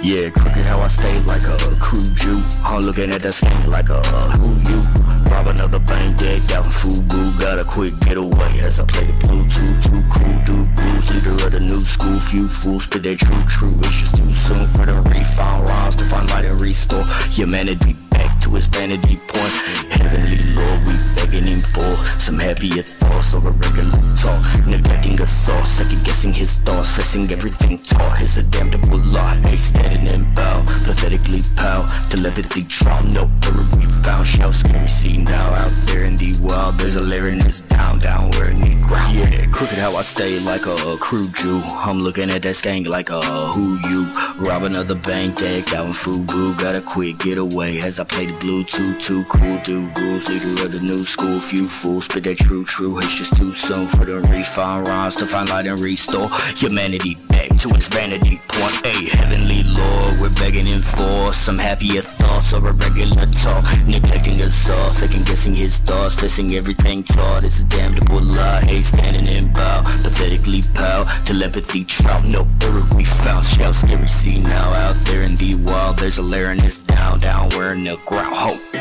Yeah, crooked how I stay like a crew Jew. I'm looking at that skank like a uh, who you. Rob another bank deck out Fubu. Got a quick getaway as I play the Bluetooth. Too cool, do grooves. Leader of the new school. Few fools spit their true, true. It's just too soon for them refound rhymes to find light and restore humanity back to its vanity point. Heavenly Lord, we begging him for some heavier thoughts over regular talk. Neglecting us all, second guessing his thoughts, facing everything taught. Telepathy trial, no we found. Shall scary see now out there in the wild. There's a lyrics down, down where crooked how I stay like a, a crew Jew. I'm looking at that skank like a who you. Rob another bank deck out in Fubu. Got a quick getaway as I play the Bluetooth. Too cool, dude. rules. Leader of the new school. Few fools spit that true, true. It's just too soon for the refine rhymes to find light and restore humanity back to its vanity point. A heavenly Lord, we're begging him for some happier thoughts over regular talk. Neglecting us all, second guessing his thoughts, facing everything taught. It's a damnable lie. Hey, standing in bow, pathetically pow. Telepathy trout, no error we found. Shout scary see now out there in the wild. There's a lyrics down, down where in the ground. Hope.